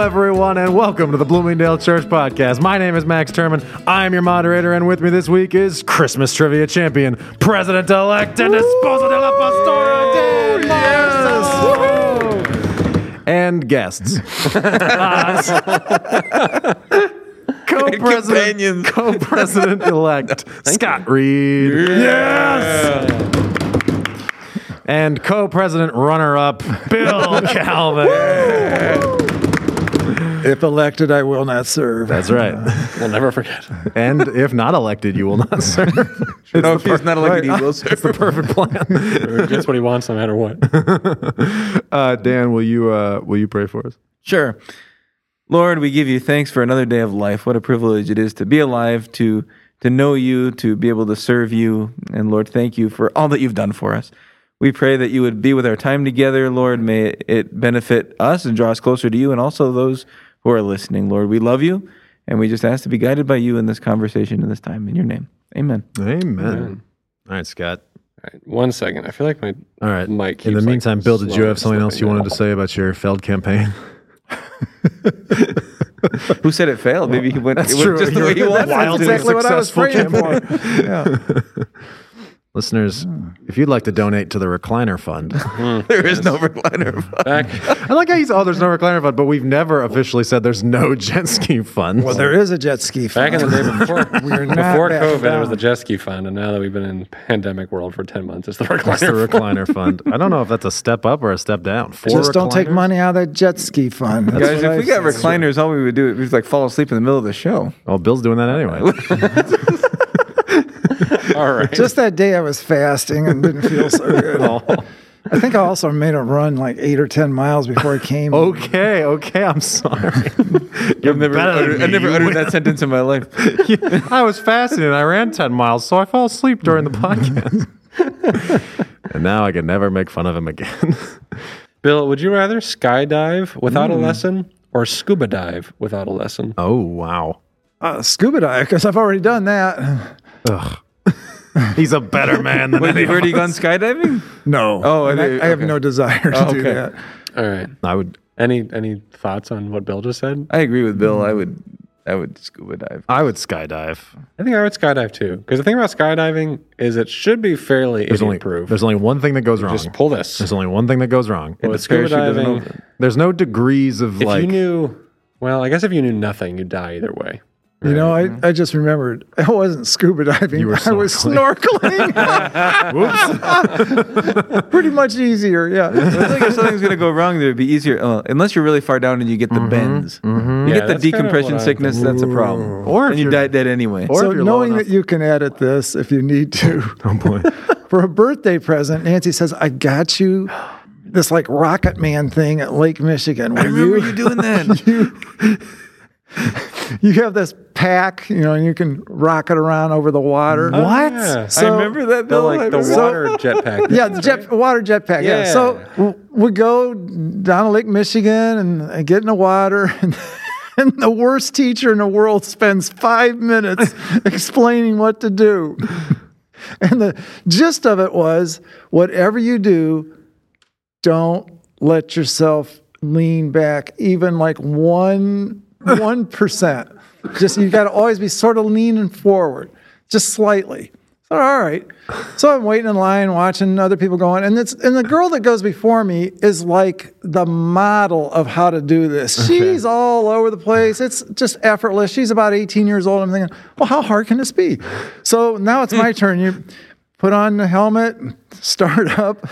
everyone, and welcome to the Bloomingdale Church Podcast. My name is Max Turman. I am your moderator, and with me this week is Christmas Trivia Champion, President elect and Esposo de la Pastora, Dan. And guests. Co-president, co-president elect Scott Reed. Yes. And co-president runner-up Bill Calvin. If elected, I will not serve. That's right. We'll never forget. And if not elected, you will not serve. No, if he's not elected, he will serve. It's the perfect plan. He gets what he wants no matter what. Uh, Dan, will you uh, will you pray for us? Sure. Lord, we give you thanks for another day of life. What a privilege it is to be alive, to to know you, to be able to serve you. And Lord, thank you for all that you've done for us. We pray that you would be with our time together, Lord. May it benefit us and draw us closer to you and also those who are listening. Lord, we love you and we just ask to be guided by you in this conversation in this time. In your name. Amen. Amen. All right, Scott. All right, one second. I feel like my All right. mic. In the keeps, like, meantime, Bill, did you have something else you slipping wanted to say about your failed campaign? Who said it failed? Maybe he went, it went just the way he You're wanted. That's exactly what I was successful praying for. Yeah. Listeners, hmm. if you'd like to donate to the recliner fund, hmm. There is no recliner. Back. I like how you said, oh, there's no recliner fund, but we've never officially said there's no jet ski fund. Well, there is a jet ski. Fund. Back in the day before, We're not before backing COVID, it was down. the jet ski fund, and now that we've been in pandemic world for ten months, it's the That's recliner. the fund. recliner fund. I don't know if that's a step up or a step down. Four Just don't take recliners? money out of that jet ski fund. That's Guys, what if I we got say. recliners, all we would do is like fall asleep in the middle of the show. Well, Bill's doing that anyway. All right. Just that day I was fasting and didn't feel so good. At all. I think I also made a run like eight or ten miles before I came. okay, okay, I'm sorry. You're I've never, uttered, I me. never You uttered win. that sentence in my life. I was fasting and I ran 10 miles, so I fell asleep during the podcast. and now I can never make fun of him again. Bill, would you rather skydive without Hmm. a lesson or scuba dive without a lesson? oh, wow. uh, scuba dive because I've already done that. He's a better man than Wait, any you've of already gone skydiving? No. Oh, And I I, I have okay. no desire to Oh, do that. All right. I would Any any thoughts on what Bill just said? I agree with Bill. I would I would scuba dive. I would skydive. I think I would skydive too. Because the thing about skydiving is it should be fairly There's only, proof. there's only one thing that goes wrong. Just pull this. There's only one thing that goes wrong. With the scuba diving. There's no degrees of if like you knew, well, I guess if you knew nothing, you'd die either way. You know, I, I mm-hmm. just remembered I wasn't scuba diving. I was snorkeling. Whoops. Pretty much easier, yeah. I think if something's gonna go wrong, it would be easier uh, unless you're really far down and you get the mm-hmm, bends. You mm-hmm. Yeah, get the that's kind of decompression sickness. That's a problem. Or and you die dead anyway. or so knowing that you can edit this if you need to. Oh boy. For a birthday present, Nancy says, I got you this like Rocket Man thing at Lake Michigan. I Where remember you, you doing that. you have this pack, you know, and you can rock it around over the water. Oh, what? Yeah. So- I remember that. The Bill. Like the remember- water jetpack. Yeah, the jet, water jetpack. Yeah. Yeah. So w- we go down to Lake Michigan and I get in the water, and, and the worst teacher in the world spends five minutes explaining what to do. And the gist of it was whatever you do, don't let yourself lean back even like one one percent. Just you got to always be sort of leaning forward, just slightly. So all right. So I'm waiting in line, watching other people going, and it's and the girl that goes before me is like the model of how to do this. She's all over the place. It's just effortless. She's about 18 years old. I'm thinking, well, how hard can this be? So now it's my turn. You put on the helmet, start up.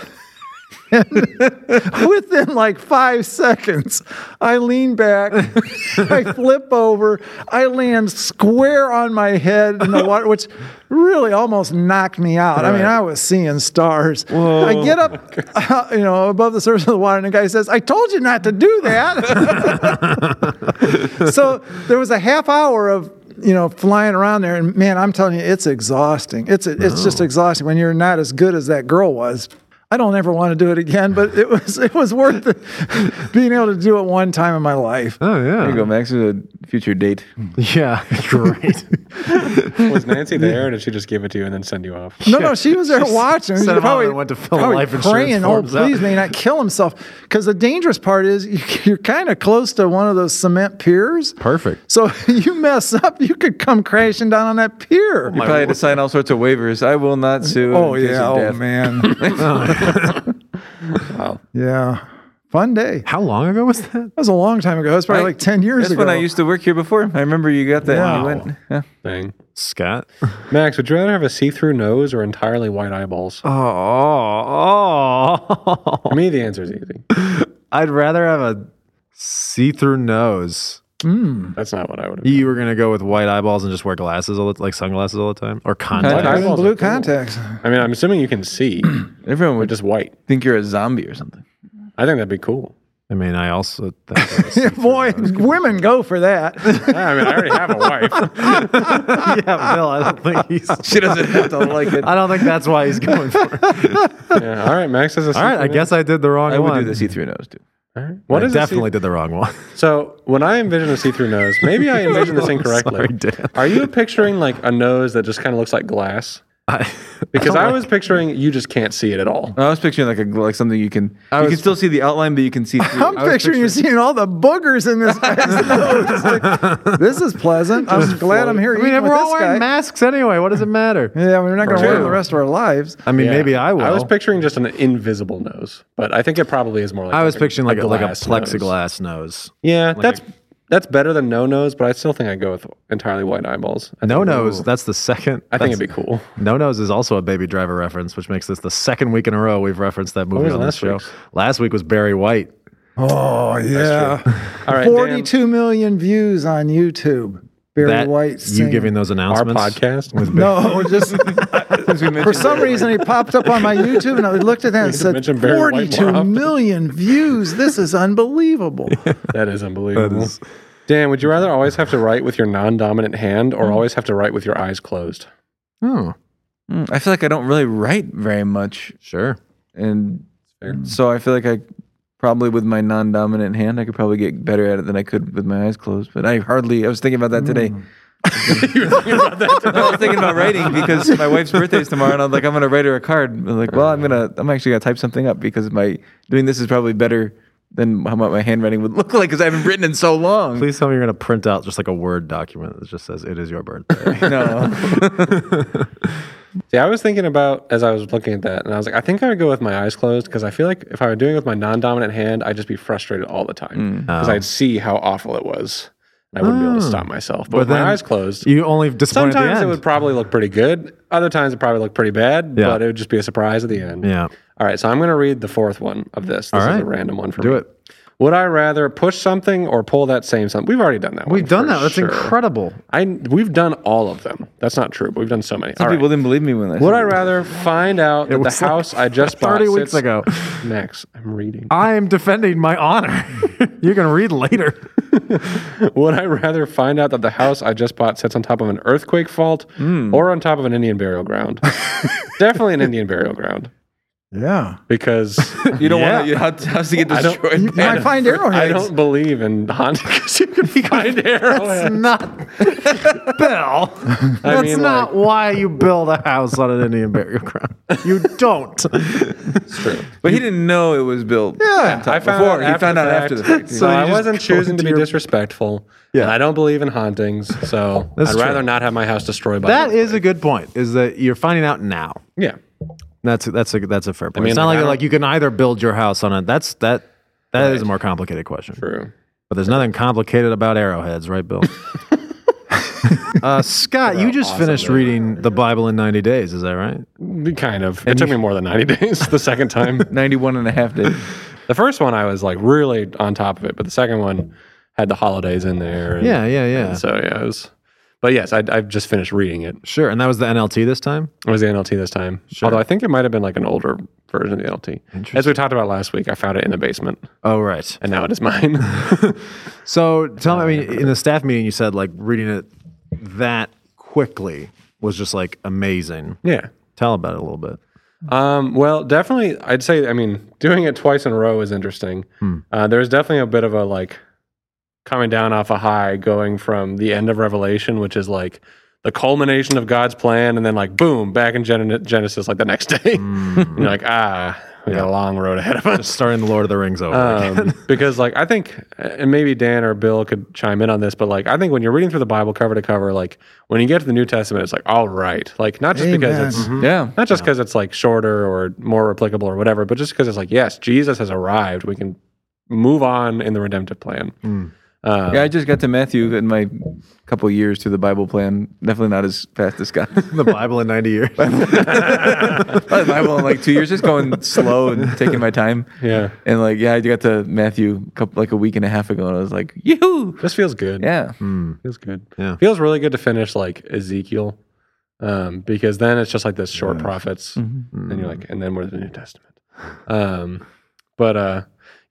Within like five seconds, I lean back, I flip over, I land square on my head in the water, which really almost knocked me out. I mean, I was seeing stars. I get up, uh, you know, above the surface of the water, and the guy says, "I told you not to do that." so there was a half hour of you know flying around there, and man, I'm telling you, it's exhausting. It's it's just exhausting when you're not as good as that girl was. I don't ever want to do it again, but it was it was worth it, being able to do it one time in my life. Oh yeah. There you go, Max. Is a future date. Yeah, great. Was Nancy there, or did she just give it to you and then send you off? No, no, she was there watching. sent She him probably and went to fill probably life insurance praying, oh, forms out." please, may not kill himself. Because the dangerous part is you, you're kind of close to one of those cement piers. Perfect. So you mess up, you could come crashing down on that pier. You probably had to sign all sorts of waivers. I will not sue. Oh yeah, oh man, Wow. yeah, fun day. How long ago was that? That was a long time ago. It was probably Right. like ten years That's ago. when I used to work here before. I remember you got that. and Wow. you went. Yeah. Thing. Scott. Max, would you rather have a see-through nose or entirely white eyeballs? Oh, oh, For me, the answer is easy. I'd rather have a see-through nose. Mm. That's not what I would have. You were gonna go with white eyeballs and just wear glasses all the, like sunglasses all the time or contacts. White eyeballs blue cool. contacts. I mean, I'm assuming you can see, Everyone but would just white. think you're a zombie or something. I think that'd be cool. I mean, I also think Yeah, boy, women go for that. I mean, I already have a wife. yeah, Bill. I don't think he's. She doesn't have to like it. I don't think that's why he's going for it. Yeah. All right, Max has a. All right, I guess I did the wrong thing. I would do the see-through nose too. Right. What I see- definitely did the wrong one. So when I envision a see-through nose, maybe I envision this incorrectly. Sorry. Are you picturing like a nose that just kind of looks like glass? I, Because I was picturing you just can't see it at all. I was picturing like a like something you can you was- can still see the outline, but you can see. Through. I'm I was picturing you seeing all the boogers in this guy's nose. It's like, this is pleasant. I'm glad I'm here I mean, we're all this wearing guy. masks anyway. What does it matter? yeah, we're not going to wear them True. the rest of our lives. I mean, Yeah. maybe I will. I was picturing just an invisible nose, but I think it probably is more like. I was a- picturing like a, like a glass nose. plexiglass nose. Yeah, that's that's better than no nose, but I still think I'd go with entirely white eyeballs. I No think- nose. That's the second. I think it'd be cool. No Nose is also a Baby Driver reference, which makes this the second week in a row we've referenced that movie on this last show. week's? Last week was Barry White. Oh, yeah. All right, Dan, 42 million views on YouTube. Barry That White. you giving those announcements? our announcements podcast. No, just for some reason he popped up on my YouTube and I looked at that and said, mention Barry White more 42 often." million views. This is unbelievable. that is unbelievable. is- Dan, would you rather always have to write with your non-dominant hand or always have to write with your eyes closed? Oh, Mm, I feel like I don't really write very much, sure. and Fair. so I feel like I probably with my non-dominant hand I could probably get better at it than I could with my eyes closed. But I hardly. I was thinking about that today. Hmm. you were thinking about that I was thinking about writing because my wife's birthday is tomorrow, and I'm like, I'm gonna write her a card. I'm like, well, I'm gonna, I'm actually gonna type something up because my doing this is probably better than how my handwriting would look like because I haven't written in so long. Please tell me you're going to print out just like a Word document that just says it is your birthday. No, See, I was thinking about as I was looking at that, and I was like, I think I would go with my eyes closed because I feel like if I were doing it with my non-dominant hand, I'd just be frustrated all the time mm. because Oh. I'd see how awful it was. I wouldn't be able to stop oh. myself. But, with my eyes closed, you only disappoint at the sometimes it end. would probably look pretty good. Other times it probably look pretty bad, Yeah. but it would just be a surprise at the end. yeah. All right, so I'm going to read the fourth one of this. This All is right. a random one for Do me. it. Would I rather push something or pull that same something? We've already done that. We've one done that. That's sure. incredible. I we've done all of them. That's not true, but we've done so many. some All right. people didn't believe me when I. Said. Would I rather find out that the was like house I just bought 30 weeks sits- ago. Max, I'm reading. I am defending my honor. you're going to read later. Would I rather find out that the house I just bought sits on top of an earthquake fault Hmm. or on top of an Indian burial ground? Definitely an Indian burial ground Yeah. because You don't Yeah. want to. How, how's to get I don't- destroyed? You might find arrowheads. I don't believe in haunting because you can find That's arrowheads. That's not Bill. That's mean, not why you build a house on an Indian burial ground. You don't. It's true. But he didn't know it was built. Yeah. I found before. out he found out after the fact. So, So I wasn't choosing to be your- disrespectful. Yeah. And I don't believe in hauntings, so That's I'd true. rather not have my house destroyed by That an is a good point. Is that you're finding out now. Yeah. That's that's a that's a fair point. mean, it's not like, like you can either build your house on it. That's that that is a more complicated question. True. But there's nothing complicated about arrowheads, right, Bill? uh, Scott, you just awesome finished reading the Bible in 90 days. Is that right? Kind of. It took me more than 90 days the second time. 91 and a half days. the first one, I was like really on top of it, but the second one had the holidays in there. and- Yeah, yeah, yeah. so, yeah, it was. But yes, I, I've just finished reading it. Sure. And that was the NLT this time? It was the NLT this time. Although I think it might have been like an older version of the NLT. As we talked about last week, I found it in the basement, Oh, right. and now it is mine. So tell me, I mean, in the staff meeting, you said like reading it that quickly was just like amazing. yeah. Tell about it a little bit. Um, well, definitely, I'd say. I mean, doing it twice in a row is interesting. Hmm. Uh, there's definitely a bit of a like coming down off a high, going from the end of Revelation, which is like the culmination of God's plan, and then like boom, back in Gen- Genesis, like the next day. Mm. You're like, ah, we got a long road ahead of us. Starting the Lord of the Rings over again. um, because like I think, and maybe Dan or Bill could chime in on this, but like I think when you're reading through the Bible cover to cover, like when you get to the New Testament, it's like all right, like not just because it's Mm-hmm. Yeah. not just because it's like shorter or more applicable or whatever, but just because it's like yes, Jesus has arrived, we can move on in the redemptive plan. Mm. Um, Yeah, I just got to Matthew in my couple years through the Bible plan. Definitely not as fast as Scott. the Bible in 90 years. the Bible in like two years, just going slow and taking my time. yeah, And like, yeah, I got to Matthew a couple, like a week and a half ago, and I was like, yoo This feels good. Yeah. Mm. feels good. Yeah. feels really good to finish like Ezekiel, um, because then it's just like this short prophets. Mhm. and you're like, and then we're the New Testament. Um, but uh,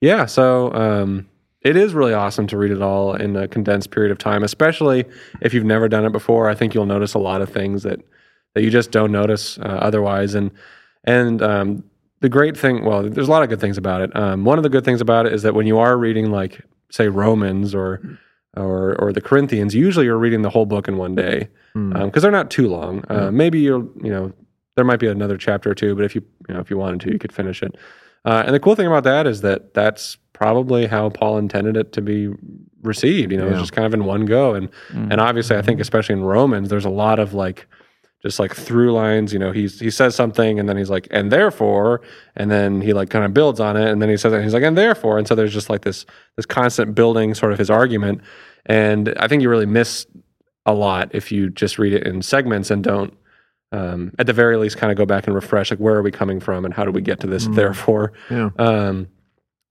yeah, so um, it is really awesome to read it all in a condensed period of time, especially if you've never done it before. I think you'll notice a lot of things that that you just don't notice uh, otherwise, and and um, the great thing, well, there's a lot of good things about it. Um, one of the good things about it is that when you are reading, like say Romans or or or the Corinthians, usually you're reading the whole book in one day because they're not too long. Uh, maybe you'll you know there might be another chapter or two, but if you you know if you wanted to, you could finish it. Uh, and the cool thing about that is that that's probably how Paul intended it to be received. You know, it's just kind of in one go. And and obviously, I think especially in Romans, there's a lot of like just like through lines. You know, he's he says something and then he's like, and therefore, and then he like kind of builds on it, and then he says it, and he's like, and therefore, and so there's just like this this constant building sort of his argument. And I think you really miss a lot if you just read it in segments and don't um, at the very least kind of go back and refresh like where are we coming from and how do we get to this therefore Yeah. um,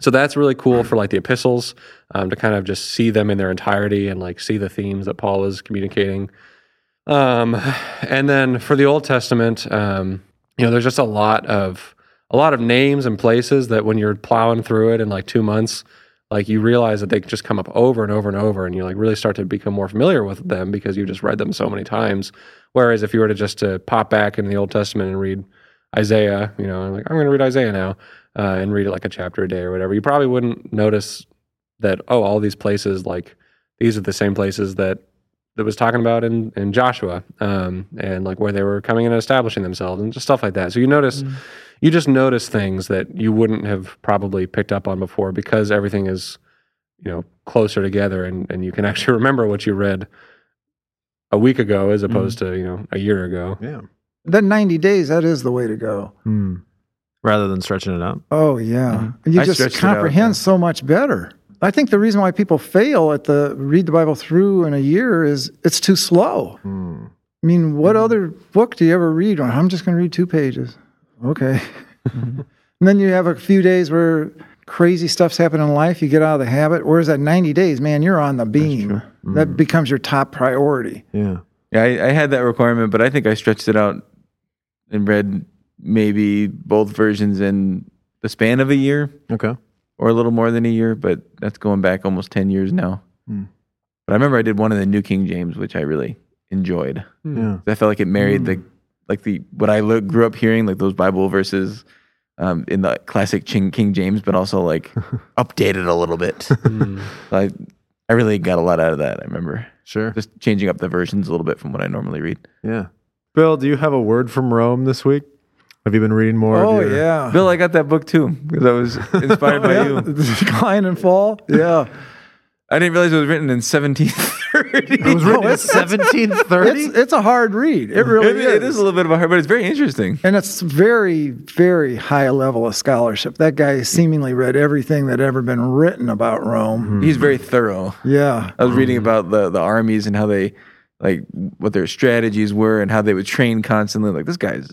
so that's really cool for like the epistles um, to kind of just see them in their entirety and like see the themes that paul is communicating. Um, and then for the old testament um, you know there's just a lot of a lot of names and places that when you're plowing through it in like two months like you realize that they just come up over and over and over and you like really start to become more familiar with them because you just read them so many times. Whereas if you were to just to pop back in the old testament and read isaiah you know like i'm going to read isaiah now uh, and read it like a chapter a day or whatever you probably wouldn't notice that oh all these places like these are the same places that that was talking about in in joshua um, and like where they were coming in and establishing themselves and just stuff like that so you notice you just notice things that you wouldn't have probably picked up on before because everything is you know closer together and, and you can actually remember what you read a week ago as opposed to you know a year ago Yeah. That 90 days, that is the way to go. Hmm. Rather than stretching it out. Oh yeah, Mhm. you I just stretched it out, comprehend yeah. so much better. I think the reason why people fail at the read the Bible through in a year is it's too slow. Hmm. I mean, what other book do you ever read? I'm just going to read two pages. Okay. and then you have a few days where crazy stuff's happening in life. You get out of the habit. Whereas that 90 days, man, you're on the beam. That becomes your top priority. Yeah. Yeah, I, I had that requirement, but I think I stretched it out and read maybe both versions in the span of a year Okay. or a little more than a year, but that's going back almost 10 years now. Hmm. But I remember I did one in the New King James, which I really enjoyed. Yeah. I felt like it married the like the what I lo- grew up hearing, like those Bible verses um, in the classic King, King James, but also like updated a little bit. Mm. I I really got a lot out of that. I remember Sure. just changing up the versions a little bit from what I normally read. Yeah. Bill, do you have a word from Rome this week? Have you been reading more? Oh, of your, yeah. Bill, I got that book too because I was inspired by you. The decline and fall. Yeah. I didn't realize it was written in 1730. It was written in it's- it's- 1730. It's, it's a hard read. It really It- is. it is a little bit of a hard, but it's very interesting. And it's very, very high level of scholarship. That guy seemingly read everything that ever been written about Rome. Hmm. He's very thorough. Yeah. I was reading about the the armies and how they like what their strategies were and how they would train constantly. Like this guy's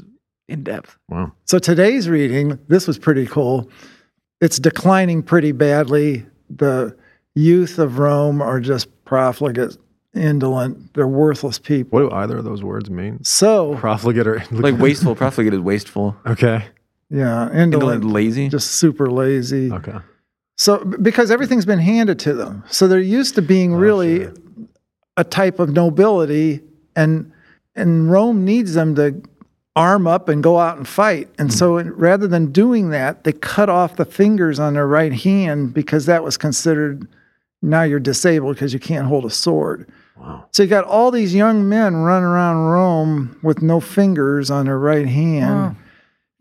in depth. wow. So today's reading, this was pretty cool. It's declining pretty badly. The youth of Rome are just profligate, indolent. They're worthless people. What do either of those words mean? So, Profligate or Like wasteful, profligate is wasteful. Okay. yeah, Indolent, indolent, lazy. just super lazy. Okay. So, because everything's been handed to them. So they're used to being oh, really sure. a type of nobility and and Rome needs them to arm up and go out and fight. And so mm. rather than doing that, they cut off the fingers on their right hand because that was considered now you're disabled because you can't hold a sword. Wow. So you got all these young men running around Rome with no fingers on their right hand.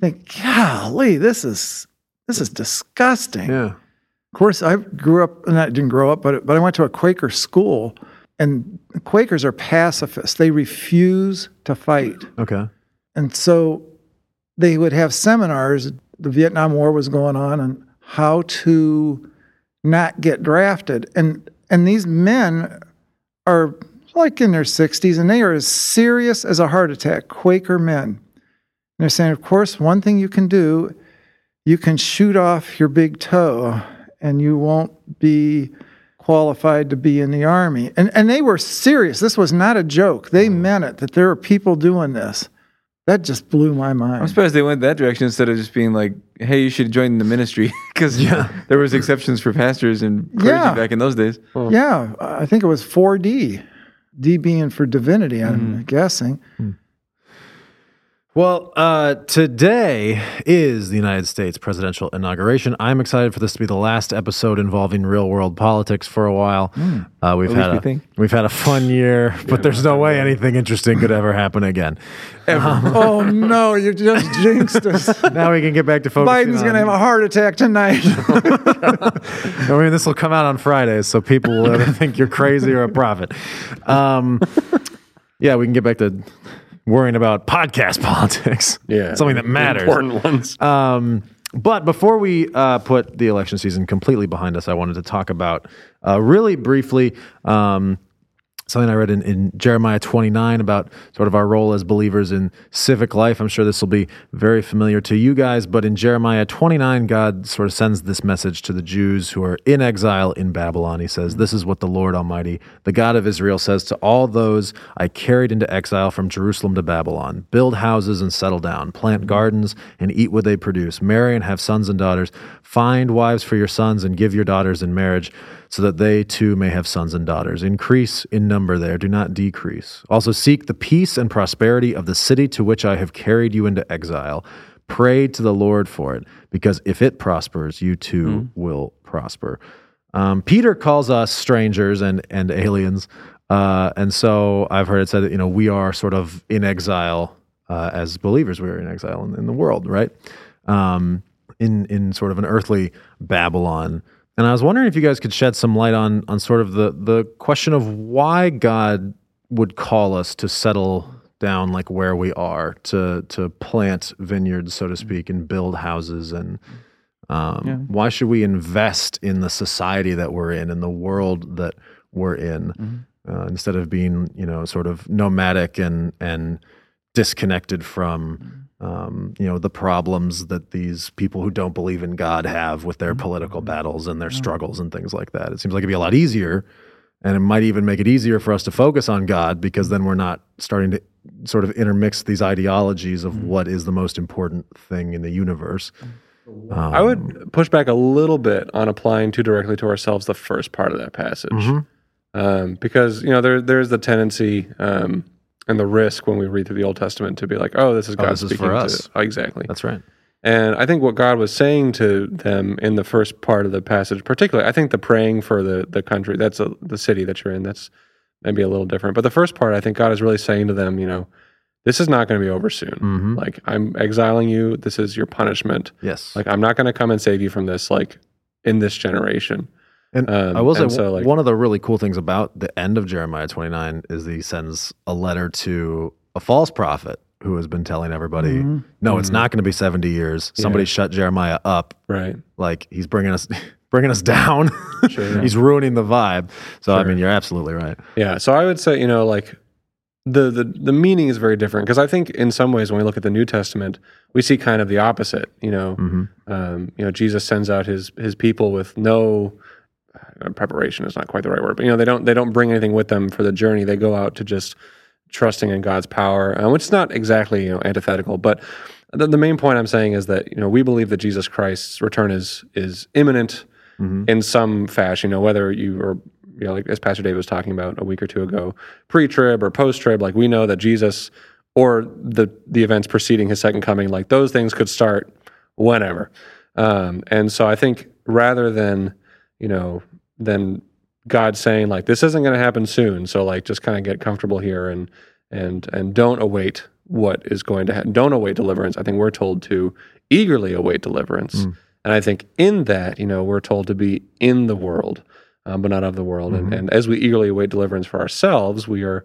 Think, golly, this is this is disgusting. Yeah. Of course, I grew up, and I didn't grow up, but but I went to a Quaker school, and Quakers are pacifists. They refuse to fight, Okay. And so they would have seminars. The Vietnam War was going on, and how to not get drafted. And and these men are like in their sixties, and they are as serious as a heart attack. Quaker men. And they're saying, of course, one thing you can do, you can shoot off your big toe, and you won't be qualified to be in the army. And and they were serious. This was not a joke. They mm-hmm. meant it. That there are people doing this. That just blew my mind. I'm surprised they went that direction instead of just being like, "Hey, you should join the ministry," because there was exceptions for pastors and clergy Yeah. back in those days. Yeah, I think it was 4D. D being for divinity, I'm mm-hmm. guessing. Hmm. Well, uh, today is the United States presidential inauguration. I'm excited for this to be the last episode involving real world politics for a while. Uh, we've had a, we've had a fun year, but there's no way anything interesting could ever happen again. oh no, you just jinxed us. Now we can get back to focusing. Biden's going to have a heart attack tonight. I mean, this will come out on Fridays, so people will either think you're crazy or a prophet. Um, yeah, we can get back to worrying about podcast politics. Yeah. something that matters. Important ones. Um, but before we uh, put the election season completely behind us, I wanted to talk about uh, really briefly um, something I read in, in Jeremiah 29 about sort of our role as believers in civic life. I'm sure this will be very familiar to you guys, but in Jeremiah 29, God sort of sends this message to the Jews who are in exile in Babylon. He says, This is what the Lord Almighty, the God of Israel, says to all those I carried into exile from Jerusalem to Babylon build houses and settle down, plant gardens and eat what they produce, marry and have sons and daughters, find wives for your sons and give your daughters in marriage so that they too may have sons and daughters. Increase in number there, do not decrease. Also, seek the peace and prosperity of the city to which I have carried you into exile. Pray to the Lord for it, because if it prospers, you too will prosper. Um, Peter calls us strangers and, and aliens. Uh, and so I've heard it said that, you know, we are sort of in exile uh, as believers. We're in exile in, in the world, right? Um, in, in sort of an earthly Babylon. And I was wondering if you guys could shed some light on on sort of the the question of why God would call us to settle down like where we are to to plant vineyards, so to speak, and build houses and um, why should we invest in the society that we're in, in the world that we're in, uh, instead of being, you know, sort of nomadic and and disconnected from, um, you know, the problems that these people who don't believe in God have with their political battles and their struggles and things like that. It seems like it'd be a lot easier, and it might even make it easier for us to focus on God because then we're not starting to sort of intermix these ideologies of what is the most important thing in the universe. I would push back a little bit on applying too directly to ourselves the first part of that passage, Mm-hmm. um, because you know there there's the tendency um, and the risk when we read through the Old Testament to be like, oh, this is God this is speaking for to us. Oh, exactly. That's right. And I think what God was saying to them in the first part of the passage, particularly, I think the praying for the the country, that's a, the city that you're in, that's maybe a little different. But the first part, I think God is really saying to them, you know, this is not going to be over soon. Mhm. Like I'm exiling you. This is your punishment. Yes. Like I'm not going to come and save you from this. Like in this generation. And Um, I will say so, like- one of the really cool things about the end of Jeremiah 29 is that he sends a letter to a false prophet who has been telling everybody, no, it's not going to be 70 years. Somebody shut Jeremiah up. Right. Like he's bringing us bringing us down. Sure. he's ruining the vibe. So I mean, you're absolutely right. Yeah. So I would say, you know, like the the the meaning is very different because I think in some ways when we look at the New Testament, we see kind of the opposite. You know, um, you know, Jesus sends out his his people with no uh, preparation is not quite the right word, but you know, they don't they don't bring anything with them for the journey. They go out to just trusting in God's power, uh, which is not exactly you know antithetical, but. The, the main point I'm saying is that you know we believe that Jesus Christ's return is is imminent in some fashion. You know whether you are you know like as Pastor Dave was talking about a week or two ago, pre-trib or post-trib. Like we know that Jesus or the the events preceding his second coming. Like those things could start whenever. Um, and so I think rather than you know than God saying like this isn't going to happen soon, so like just kind of get comfortable here and and and don't await what is going to happen. Don't await deliverance. I think we're told to eagerly await deliverance. And I think in that, you know, we're told to be in the world, um, but not of the world. And, and as we eagerly await deliverance for ourselves, we are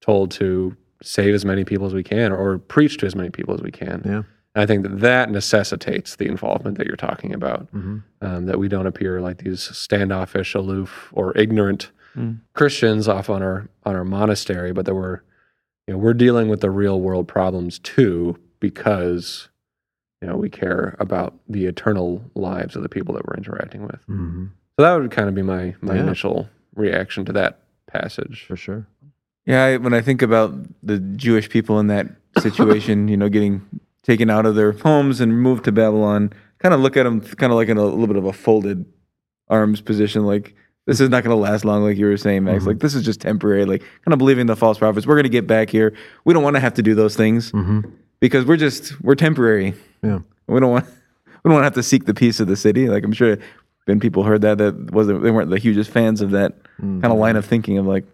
told to save as many people as we can or preach to as many people as we can. Yeah. And I think that that necessitates the involvement that you're talking about, Mm-hmm. um, that we don't appear like these standoffish, aloof, or ignorant Mm. Christians off on our on our monastery, but that we're you know we're dealing with the real world problems too because you know we care about the eternal lives of the people that we're interacting with. Mm-hmm. So that would kind of be my my Yeah. initial reaction to that passage. For sure. Yeah, I, when I think about the Jewish people in that situation, you know, getting taken out of their homes and moved to Babylon, kind of look at them kind of like in a little bit of a folded arms position, like this is not going to last long, like you were saying, Max. Like this is just temporary. Like kind of believing the false prophets. We're going to get back here. We don't want to have to do those things Mm-hmm. because we're just we're temporary. Yeah. We don't want we don't want to have to seek the peace of the city. Like I'm sure when people heard that, that wasn't they weren't the hugest fans of that kind of line of thinking of like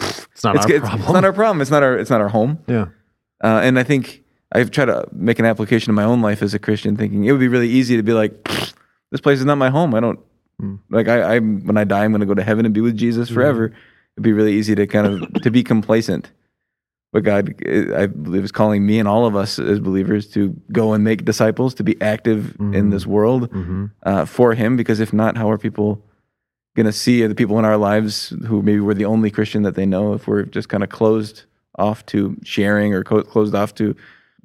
It's not it's, our it's, problem. it's not our problem. It's not our it's not our home. yeah. Uh, and I think I've tried to make an application in my own life as a Christian, thinking it would be really easy to be like, this place is not my home. I don't like I, I when I die, I'm going to go to heaven and be with Jesus forever. It'd be really easy to kind of to be complacent. But God, I believe, is calling me and all of us as believers to go and make disciples, to be active in this world Mm-hmm. uh, for Him. Because if not, how are people going to see the people in our lives who maybe we're the only Christian that they know if we're just kind of closed off to sharing or co- closed off to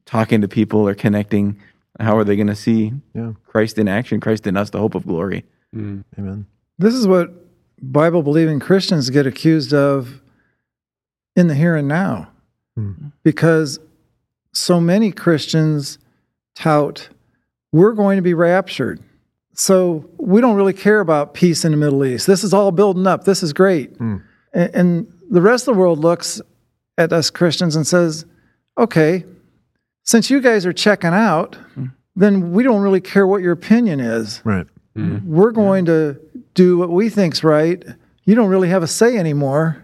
talking to people or connecting? How are they going to see Yeah. Christ in action, Christ in us, the hope of glory? Mm. Amen. This is what Bible believing Christians get accused of in the here and now. Hmm. Because so many Christians tout, we're going to be raptured. So we don't really care about peace in the Middle East. This is all building up. This is great. Hmm. A- And the rest of the world looks at us Christians and says, okay, since you guys are checking out, then we don't really care what your opinion is Right. we're going to do what we think's right. You don't really have a say anymore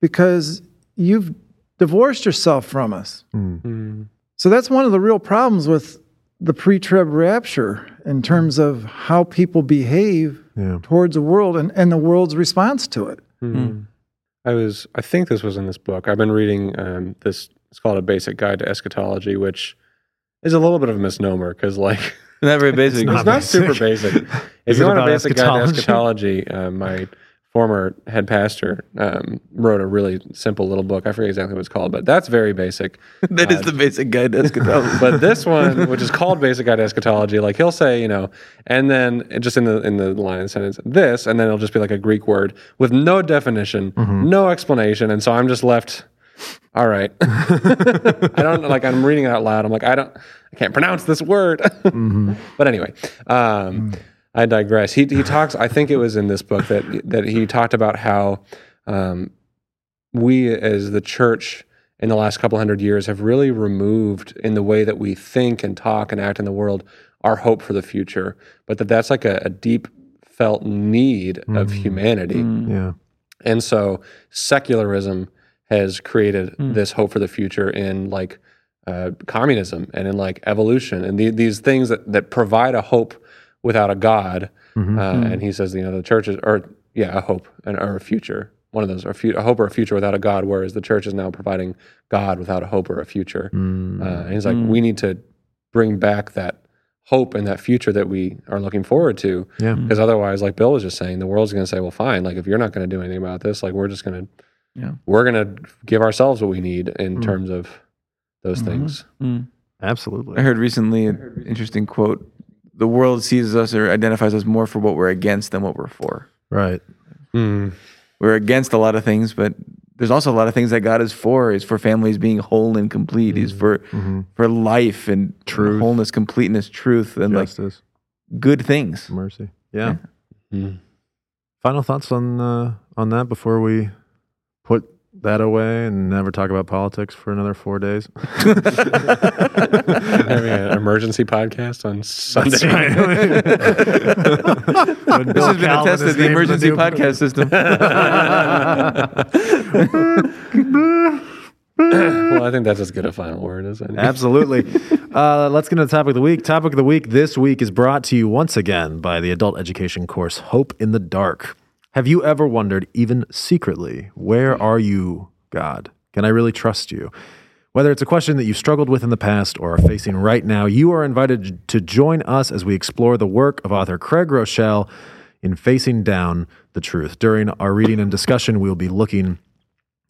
because you've divorced yourself from us. Mm. So that's one of the real problems with the pre-trib rapture in terms of how people behave Yeah. towards the world and, and the world's response to it. Mm. I was, I think this was in this book. I've been reading um, this. It's called a basic guide to eschatology, which is a little bit of a misnomer because, like, Not very basic. not it's not basic. super basic. If you want a about basic guide to eschatology? eschatology, uh, my former head pastor um, wrote a really simple little book. I forget exactly what it's called, but that's very basic. that is the basic guide to eschatology. But this one, which is called Basic Guide to Eschatology, like he'll say, you know, and then just in the in the line of the sentence, this, and then it'll just be like a Greek word with no definition, no explanation, and so I'm just left. All right, I don't like. I'm reading it out loud. I'm like, I don't, I can't pronounce this word. But anyway, um, I digress. He he talks. I think it was in this book that that he talked about how um, we as the church in the last couple hundred years have really removed in the way that we think and talk and act in the world our hope for the future, but that that's like a, a deep felt need of humanity. Yeah. And so secularism has created this hope for the future in like uh, communism and in like evolution and the, these things that, that provide a hope without a God. Mm-hmm. Uh, And he says, you know, the church is, or yeah, a hope and or a future. One of those, or a, hope or a future without a God, whereas the church is now providing God without a hope or a future. Mm. Uh, and he's like, we need to bring back that hope and that future that we are looking forward to. Yeah. Because otherwise, like Bill was just saying, the world's going to say, well, fine. Like, if you're not going to do anything about this, like, we're just going to, Yeah. we're going to give ourselves what we need in terms of those things. Absolutely. I heard recently an interesting quote. The world sees us or identifies us more for what we're against than what we're for. Right. Mm. We're against a lot of things, but there's also a lot of things that God is for. He's for families being whole and complete. He's for for life and Truth. wholeness, completeness, truth, and Justice. like good things. mercy. Yeah. Mm. Final thoughts on uh, on that before we put that away and never talk about politics for another four days. Having an emergency podcast on Sunday. This has been a test of the emergency podcast system. well, I think that's as good a final word as any. Absolutely. Uh, let's get into the topic of the week. Topic of the week this week is brought to you once again by the adult education course Hope in the Dark. Have you ever wondered, even secretly, where hmm. are you, God? Can I really trust you? Whether it's a question that you've struggled with in the past or are facing right now, you are invited to join us as we explore the work of author Craig Groeschel in Facing Down the Truth. During our reading and discussion, we will be looking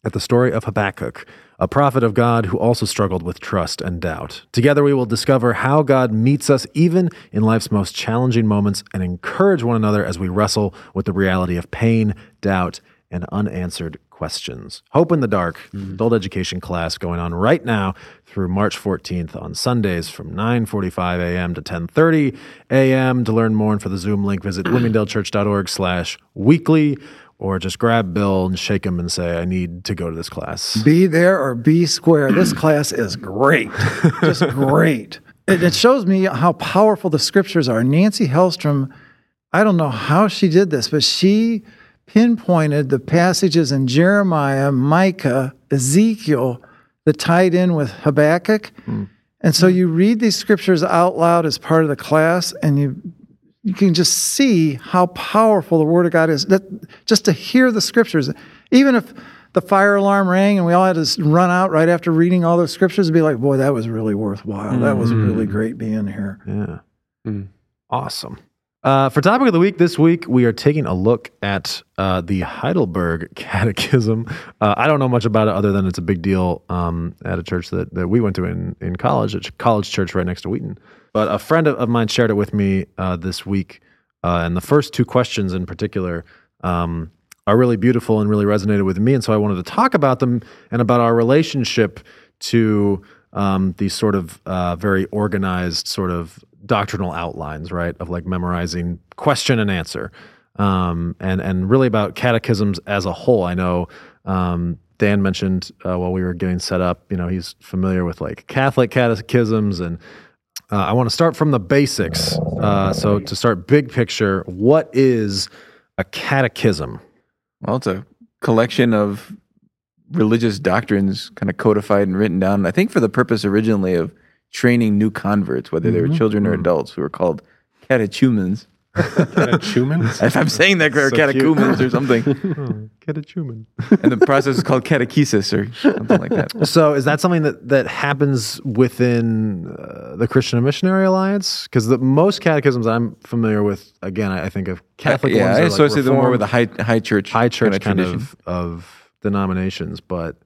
at the story of Habakkuk, a prophet of God who also struggled with trust and doubt. Together, we will discover how God meets us even in life's most challenging moments and encourage one another as we wrestle with the reality of pain, doubt, and unanswered questions. Hope in the Dark, mm-hmm. adult education class going on right now through March 14th on Sundays from 9:45 a.m. to 10:30 a.m. To learn more and for the Zoom link, visit bloomingdalechurch.org slash weekly or just grab Bill and shake him and say, I need to go to this class. Be there or be square. This class is great, just great. It, it shows me how powerful the scriptures are. Nancy Hellstrom, I don't know how she did this, but she pinpointed the passages in Jeremiah, Micah, Ezekiel that tied in with Habakkuk. Hmm. And so you read these scriptures out loud as part of the class, and you you can just see how powerful the Word of God is. That just to hear the scriptures, even if the fire alarm rang and we all had to run out right after reading all those scriptures, and be like, "Boy, that was really worthwhile. That was really great being here." Yeah. Mm. Awesome. Uh, for topic of the week this week, we are taking a look at uh, the Heidelberg Catechism. Uh, I don't know much about it other than it's a big deal um, at a church that, that we went to in, in college, a college church right next to Wheaton. But a friend of, mine shared it with me uh, this week. Uh, and the first two questions in particular um, are really beautiful and really resonated with me. And so I wanted to talk about them and about our relationship to um, these sort of uh, very organized sort of doctrinal outlines, right? Of like memorizing question and answer, um, and and really about catechisms as a whole. I know um, Dan mentioned uh, while we were getting set up, you know, he's familiar with like Catholic catechisms, and uh, I want to start from the basics. Uh, so to start big picture, what is a catechism? Well, it's a collection of religious doctrines kind of codified and written down, I think for the purpose originally of training new converts, whether they were children or adults, who were called catechumens. Catechumens? If I'm saying that, or So catechumens or something. Catechumen. And the process is called catechesis or something like that. So is that something that that happens within uh, the Christian and Missionary Alliance? Because the most catechisms I'm familiar with, again, I, I think of Catholic yeah, ones. I like associate them more with the high high church high church kind kind of, of denominations. But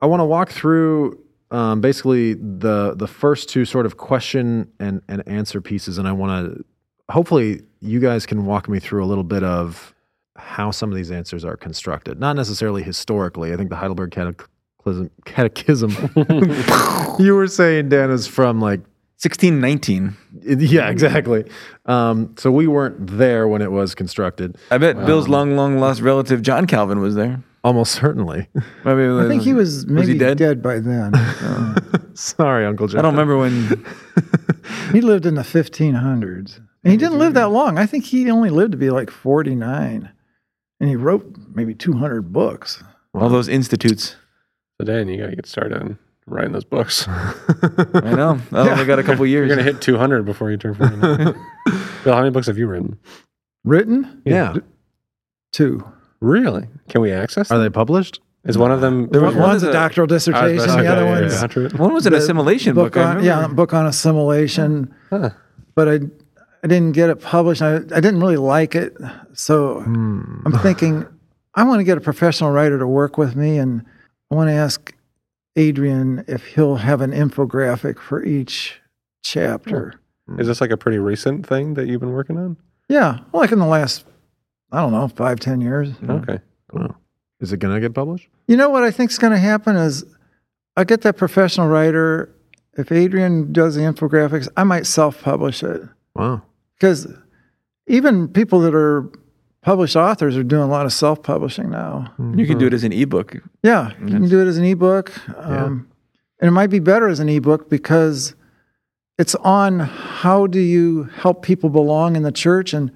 I want to walk through um, basically the the first two sort of question and and answer pieces, and I want to hopefully you guys can walk me through a little bit of how some of these answers are constructed, not necessarily historically. I think the Heidelberg Catechism, catechism you were saying, Dan, is from like 1619. yeah, exactly. Um, so we weren't there when it was constructed. I bet Bill's long, long lost relative John Calvin was there. Almost certainly. Maybe, I think he was maybe he dead? dead? by then. Sorry, Uncle John. I don't remember when. he lived in the 1500s, and he didn't live that long. I think he only lived to be like 49, and he wrote maybe 200 books. All those institutes. Today, then you got to get started on writing those books. I know. I only got a couple years. You're going to hit 200 before you turn 49. Bill, how many books have you written? Written Yeah. two. Really? Can we access Are them? they published? Is one of them? There was One one's a a- doctoral dissertation. Okay, the other yeah, one's yeah. One was an the assimilation book. I on, remember. yeah, book on assimilation. Huh. But I, I didn't get it published. I, I didn't really like it, so Hmm. I'm thinking I want to get a professional writer to work with me, and I want to ask Adrian if he'll have an infographic for each chapter. Is this like a pretty recent thing that you've been working on? Yeah, like in the last, I don't know, five ten years. Okay. Wow. Is it going to get published? You know what I think is going to happen is I get that professional writer. If Adrian does the infographics, I might self-publish it Wow. because even people that are published authors are doing a lot of self-publishing now. You can do it as an ebook. Yeah, you can do it as an ebook, um, and it might be better as an ebook because it's on how do you help people belong in the church and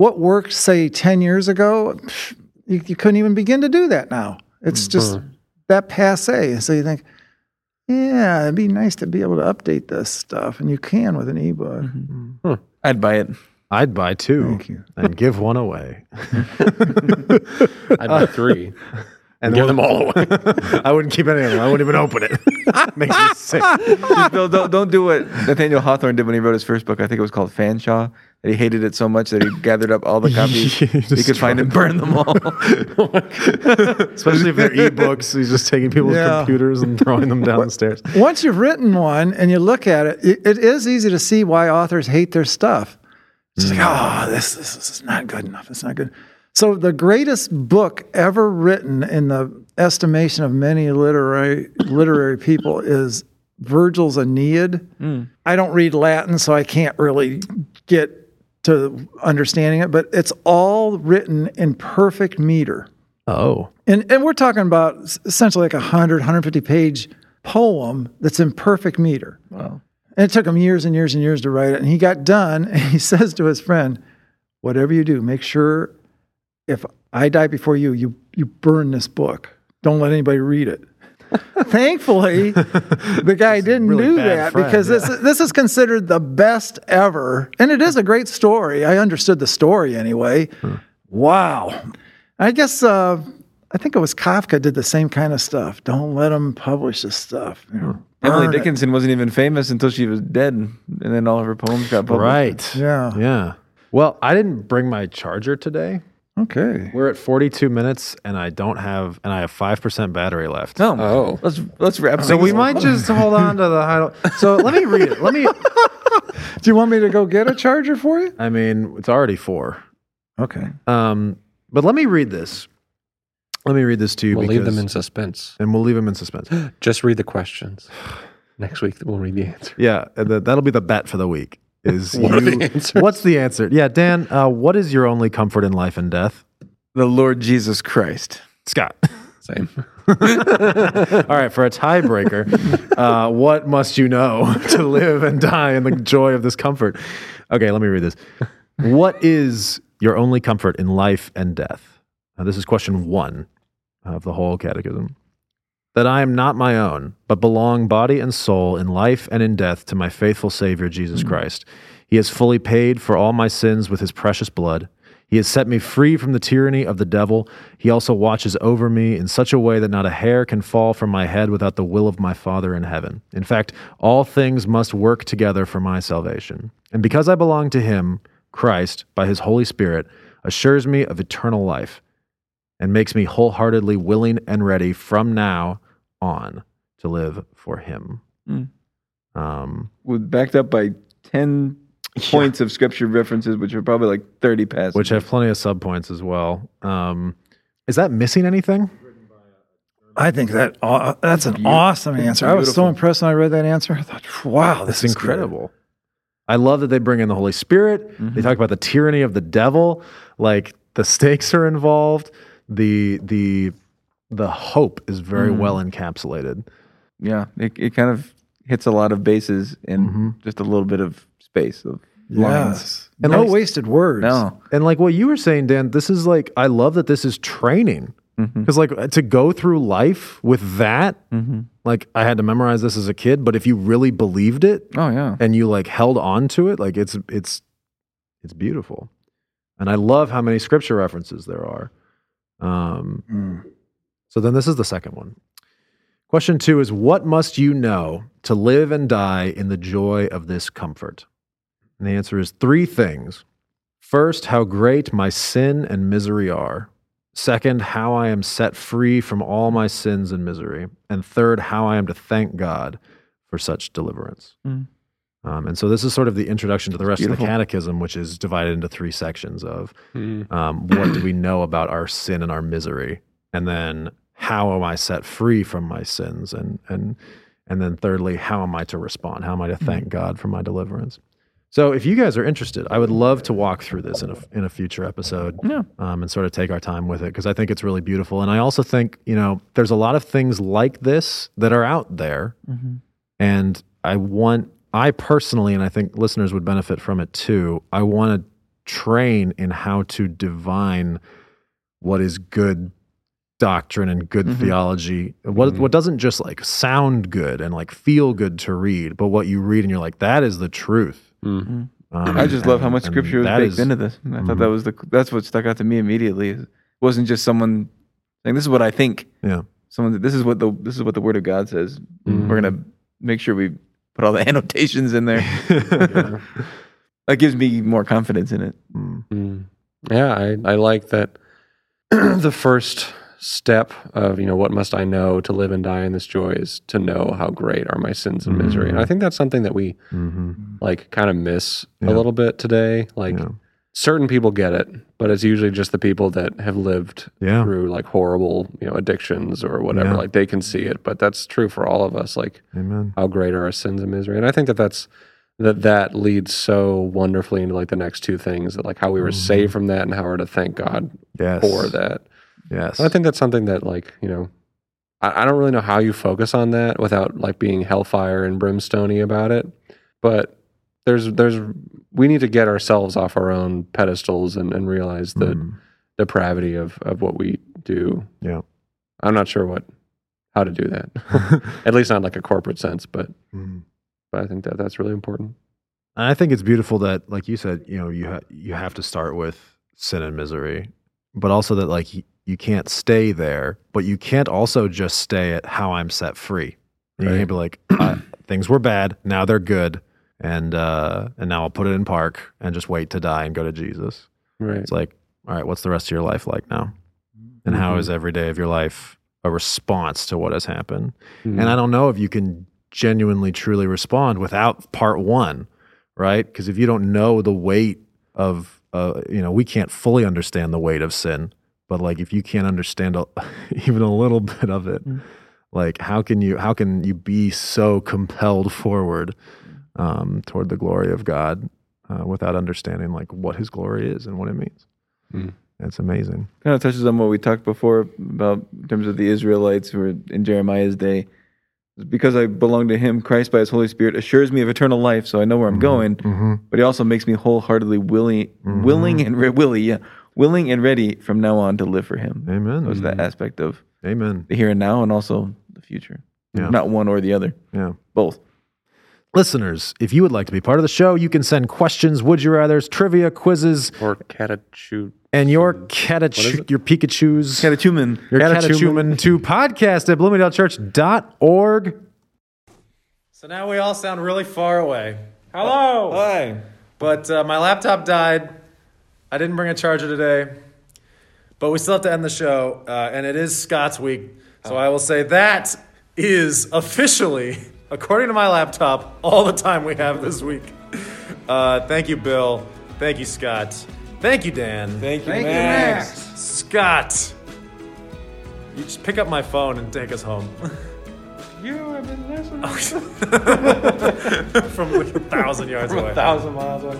what worked, say, ten years ago, you, you couldn't even begin to do that now. It's mm-hmm. just that passe. So you think, yeah, it'd be nice to be able to update this stuff, and you can with an ebook. Mm-hmm. Hmm. I'd buy it. I'd buy two Thank you. and give one away. I'd buy three and give them all away. I wouldn't keep any of them. I wouldn't even open it. Makes me sick. Bill, don't, don't do what Nathaniel Hawthorne did when he wrote his first book. I think it was called Fanshawe. That he hated it so much that he gathered up all the copies He he could find and burned them all. Especially if they're ebooks. He's just taking people's Yeah. computers and throwing them down the stairs. Once you've written one and you look at it, it, it is easy to see why authors hate their stuff. It's just like, mm. oh, this, this, this is not good enough. It's not good. So the greatest book ever written in the estimation of many literary literary people is Virgil's Aeneid. Hmm. I don't read Latin, so I can't really get to understanding it, but it's all written in perfect meter. Oh. And, and we're talking about essentially like a 100, 150 page poem that's in perfect meter. Wow. And it took him years and years and years to write it. And he got done and he says to his friend, Whatever you do, make sure if I die before you, you, you burn this book. Don't let anybody read it. Thankfully, the guy didn't really do that friend, because this, this is considered the best ever. And it is a great story. I understood the story anyway. Wow. I guess uh, I think it was Kafka did the same kind of stuff. Don't let them publish this stuff. You know, Emily burn it. Dickinson wasn't even famous until she was dead, and then all of her poems got published. Right. Yeah. Yeah. Well, I didn't bring my charger today. Okay. We're at 42 minutes and I don't have, and I have 5% battery left. No. Oh. Let's let's wrap. So we might just hold on to the high. So let me read it. Let me, Do you want me to go get a charger for you? I mean, it's already four. Okay. Um, but let me read this. Let me read this to you We'll because, leave them in suspense. and we'll leave them in suspense. Just read the questions. Next week we'll read the answer. Yeah, and that'll be the bet for the week. Is What you- the? What's the answer? Yeah, Dan. Uh, what is your only comfort in life and death? the Lord Jesus Christ. Scott. Same. All right, for a tiebreaker, uh, what must you know to live and die in the joy of this comfort? Okay, let me read this. What is your only comfort in life and death? Now, this is question one of the whole catechism. That I am not my own, but belong body and soul in life and in death to my faithful Savior, Jesus hmm. Christ. He has fully paid for all my sins with his precious blood. He has set me free from the tyranny of the devil. He also watches over me in such a way that not a hair can fall from my head without the will of my Father in heaven. In fact, all things must work together for my salvation. And because I belong to him, Christ, by his Holy Spirit, assures me of eternal life and makes me wholeheartedly willing and ready from now on to live for him. Mm. Um, With backed up by ten points of scripture references, which are probably like thirty passages. which have plenty of subpoints as well. Um, is that missing anything? I think that uh, that's an awesome answer. I was so impressed when I read that answer. I thought, wow, this That's is good. incredible. I love that they bring in the Holy Spirit. They talk about the tyranny of the devil. Like the stakes are involved. The the the hope is very mm. well encapsulated. yeah, it, it kind of hits a lot of bases in mm-hmm. just a little bit of space of lines. Yes. And no like- wasted words. No, And like what you were saying, Dan, this is like I love that this is training. Mm-hmm. Because like to go through life with that, mm-hmm. like I had to memorize this as a kid, but if you really believed it, oh yeah, and you like held on to it like it's it's it's beautiful. And i love how many scripture references there are um Mm. so then this is the second one. Question two is what must you know to live and die in the joy of this comfort? And the answer is three things. First how great my sin and misery are. Second how i am set free from all my sins and misery. And third how i am to thank god for such deliverance. Mm. Um, and so this is sort of the introduction to the rest of the catechism, which is divided into three sections of Mm. um, what do we know about our sin and our misery, and then how am I set free from my sins, and and and then thirdly, how am I to respond? How am I to thank God for my deliverance? So if you guys are interested, I would love to walk through this in a in a future episode. Yeah. Um, and sort of take our time with it because I think it's really beautiful. And I also think you know there's a lot of things like this that are out there, and I want I personally, and I think listeners would benefit from it too. I want to train in how to divine what is good doctrine and good theology. What what doesn't just like sound good and like feel good to read, but what you read and you're like that is the truth. Mm. Um, I just love how much scripture was that baked is- into this. I thought Mhm. that was the that's what stuck out to me immediately. It wasn't just someone saying this is what I think. Yeah. Someone this is what the this is what the word of God says. Mm-hmm. We're gonna make sure we put all the annotations in there. that gives me more confidence in it. Mm. Yeah, I, I like that the first step of, you know, what must I know to live and die in this joy is to know how great are my sins and misery. And I think that's something that we Mhm. like kind of miss Yeah. a little bit today. Like Yeah. Certain people get it, but it's usually just the people that have lived Yeah. through like horrible, you know, addictions or whatever. Yeah. Like they can see it, but that's true for all of us. Like Amen. how great are our sins and misery. And I think that that's that that leads so wonderfully into like the next two things that like how we were mm-hmm. saved from that and how we're to thank God Yes. for that. Yes. And I think that's something that like you know, I, I don't really know how you focus on that without like being hellfire and brimstony about it, but there's there's we need to get ourselves off our own pedestals and, and realize the Mm. depravity of of what we do. Yeah. I'm not sure what how to do that. At least not like a corporate sense, but Mm. but I think that that's really important. And I think it's beautiful that, like you said, you know, you ha- you have to start with sin and misery, but also that like y- you can't stay there, but you can't also just stay at how I'm set free. You Right. can't be like things were bad, now they're good, and uh, and now I'll put it in park and just wait to die and go to Jesus. Right. It's like, all right, what's the rest of your life like now? And how Mhm. is every day of your life a response to what has happened? Mhm. And I don't know if you can genuinely, truly respond without part one, right? Because if you don't know the weight of, uh, you know, we can't fully understand the weight of sin, but like if you can't understand a, even a little bit of it, like how can you how can you be so compelled forward um, toward the glory of God uh, without understanding like what His glory is and what it means? Mm. It's amazing. Kind of touches on what we talked before about in terms of the Israelites who were in Jeremiah's day. Because I belong to him, Christ by his Holy Spirit assures me of eternal life, so I know where I'm going. Mm-hmm. But he also makes me wholeheartedly willing, willing and re- willing, yeah, willing and ready from now on to live for him. Amen. That was that aspect of Amen. the here and now, and also the future. Yeah. Not one or the other, Yeah. both. Listeners, if you would like to be part of the show, you can send questions, would you rather's, trivia, quizzes, or catachoot. and your is catachu- your Pikachu's, Catechumen. your Catechumen. catechumen to podcast at bloomingdalechurch.org. So now we all sound really far away. Hello. Hi. But uh, my laptop died. I didn't bring a charger today. But we still have to end the show. Uh, and it is Scott's week. So I will say that is officially, according to my laptop, all the time we have this week. Uh, thank you, Bill. Thank you, Scott. Thank you, Dan. Thank you, Thank you, Max. Max. Scott. You just pick up my phone and take us home. You have been listening From like a thousand yards from away. a thousand miles away.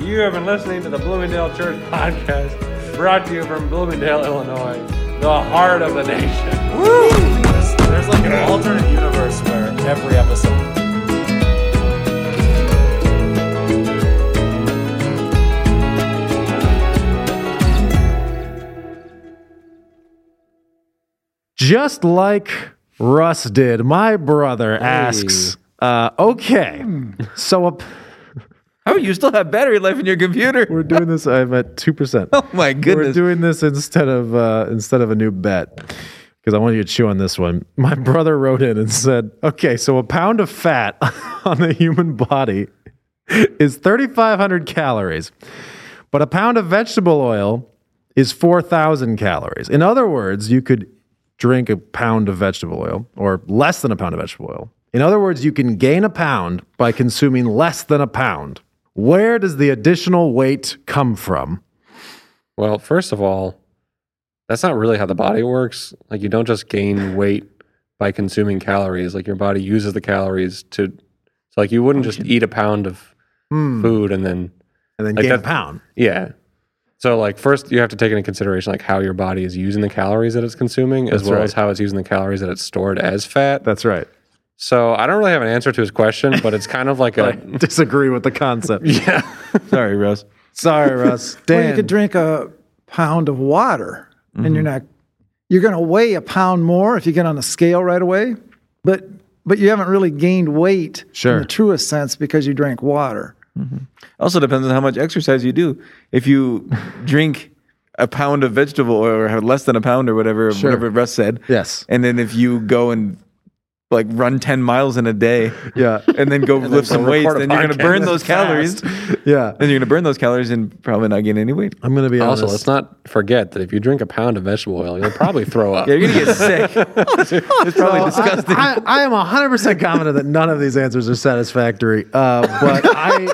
You have been listening to the Bloomingdale Church podcast, brought to you from Bloomingdale, Illinois, the heart of the nation. Woo! There's, there's like an alternate universe where every episode. Just like Russ did, my brother asks, uh, okay, so a, How you still have battery life in your computer? we're doing this, I'm at 2%. Oh my goodness. We're doing this instead of uh, instead of a new bet because I want you to chew on this one. My brother wrote in and said, "Okay, so a pound of fat on the human body is 3,500 calories, but a pound of vegetable oil is 4,000 calories. In other words, you could drink a pound of vegetable oil or less than a pound of vegetable oil. In other words, you can gain a pound by consuming less than a pound. Where does the additional weight come from?" Well, first of all, that's not really how the body works. Like you don't just gain weight by consuming calories. Like your body uses the calories to. So like you wouldn't just eat a pound of hmm. food and then and then Like gain a pound. yeah. So like first you have to take into consideration like how your body is using the calories that it's consuming as well right. as how it's using the calories that it's stored as fat. That's right. So I don't really have an answer to his question, but it's kind of like I a disagree with the concept. yeah. Sorry, Russ. Sorry, Russ. Well, you could drink a pound of water, and Mm-hmm. you're not. You're going to weigh a pound more if you get on the scale right away, but but you haven't really gained weight Sure. in the truest sense because you drank water. Also depends on how much exercise you do. If you drink a pound of vegetable oil or have less than a pound or whatever, Sure. whatever Russ said, yes. and then if you go and like run 10 miles in a day Yeah. and then go lift go some weights, record then you're going to burn that's those calories. Yeah. Then you're going to burn those calories and probably not gain any weight. I'm going to be Also, honest. let's not forget that if you drink a pound of vegetable oil, you'll probably throw up. Yeah, you're going to get sick. it's probably So, disgusting. I, I, I am 100% confident that none of these answers are satisfactory. Uh, but I,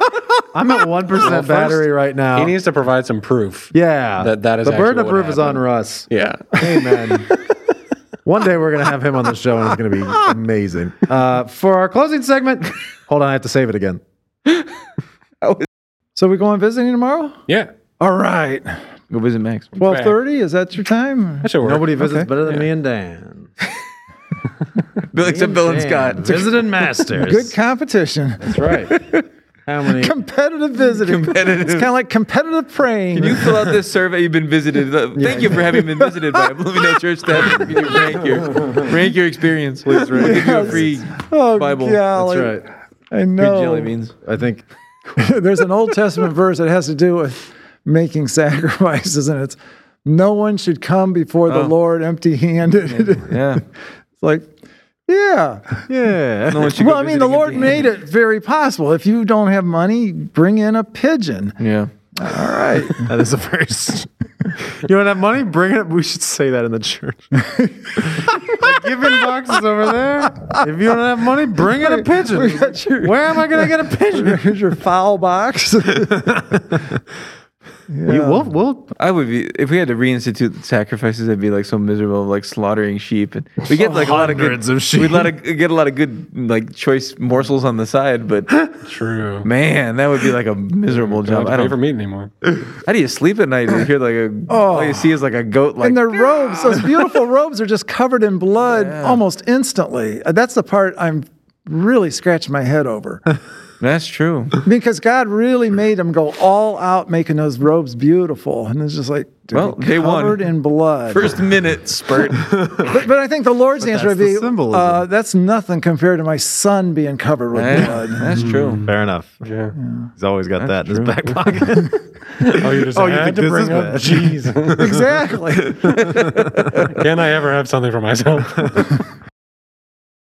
I'm at 1% first, battery right now. He needs to provide some proof. yeah. that- that is the burden of what proof is on. Russ. Yeah. Amen. One day we're going to have him on the show and it's going to be amazing. Uh, for our closing segment, hold on, I have to save it again. So we going visiting tomorrow? Yeah. All right, go visit Max. twelve thirty. Is that your time? That should work. Nobody visits Okay. better than me and Dan. Bill, except Bill and Dan, Scott. Visiting masters. Good competition. That's right. How many? competitive visiting. Competitive. It's kind of like competitive praying. Can you fill out this survey? You've been visited. Thank you for having been visited by a Bloomingdale Church staff. Can you rank your rank your experience? Please rank. We'll give you a free oh, Bible. golly. That's right. I free know. jelly beans. I think There's an Old Testament verse that has to do with making sacrifices, and it's no one should come before the Oh. Lord empty-handed. Yeah. it's like, yeah. yeah. No one should go Well, I mean, the Lord made it very possible. If you don't have money, bring in a pigeon. Yeah. All right. That is a very. s- You don't have money? Bring it. We should say that in the church. the giving box is over there. If you don't have money, bring in a pigeon. Your- Where am I going to get a pigeon? Here's your fowl box. You, we'll, we'll, I would be if we had to reinstitute sacrifices. I'd be like so miserable, like slaughtering sheep, and we get like a lot of good. Of sheep. We lot of, get a lot of good like choice morsels on the side, but True. man, that would be like a miserable job. I don't. for meat anymore. How do you sleep at night? You hear like a oh. all you see is like a goat. Like and their robes, those beautiful robes, are just covered in blood almost instantly. Uh, That's the part I'm really scratching my head over. That's true. because God really made them go all out making those robes beautiful. And it's just like, dude, Well, day one. covered in blood. First minute spurt. But, but I think the Lord's answer would be, uh, that's nothing compared to my son being covered with blood. that's true. fair enough. Yeah. He's always got that in his back pocket. Oh, you just Oh, you had think to this bring is up? Jesus. exactly. Can I ever have something for myself?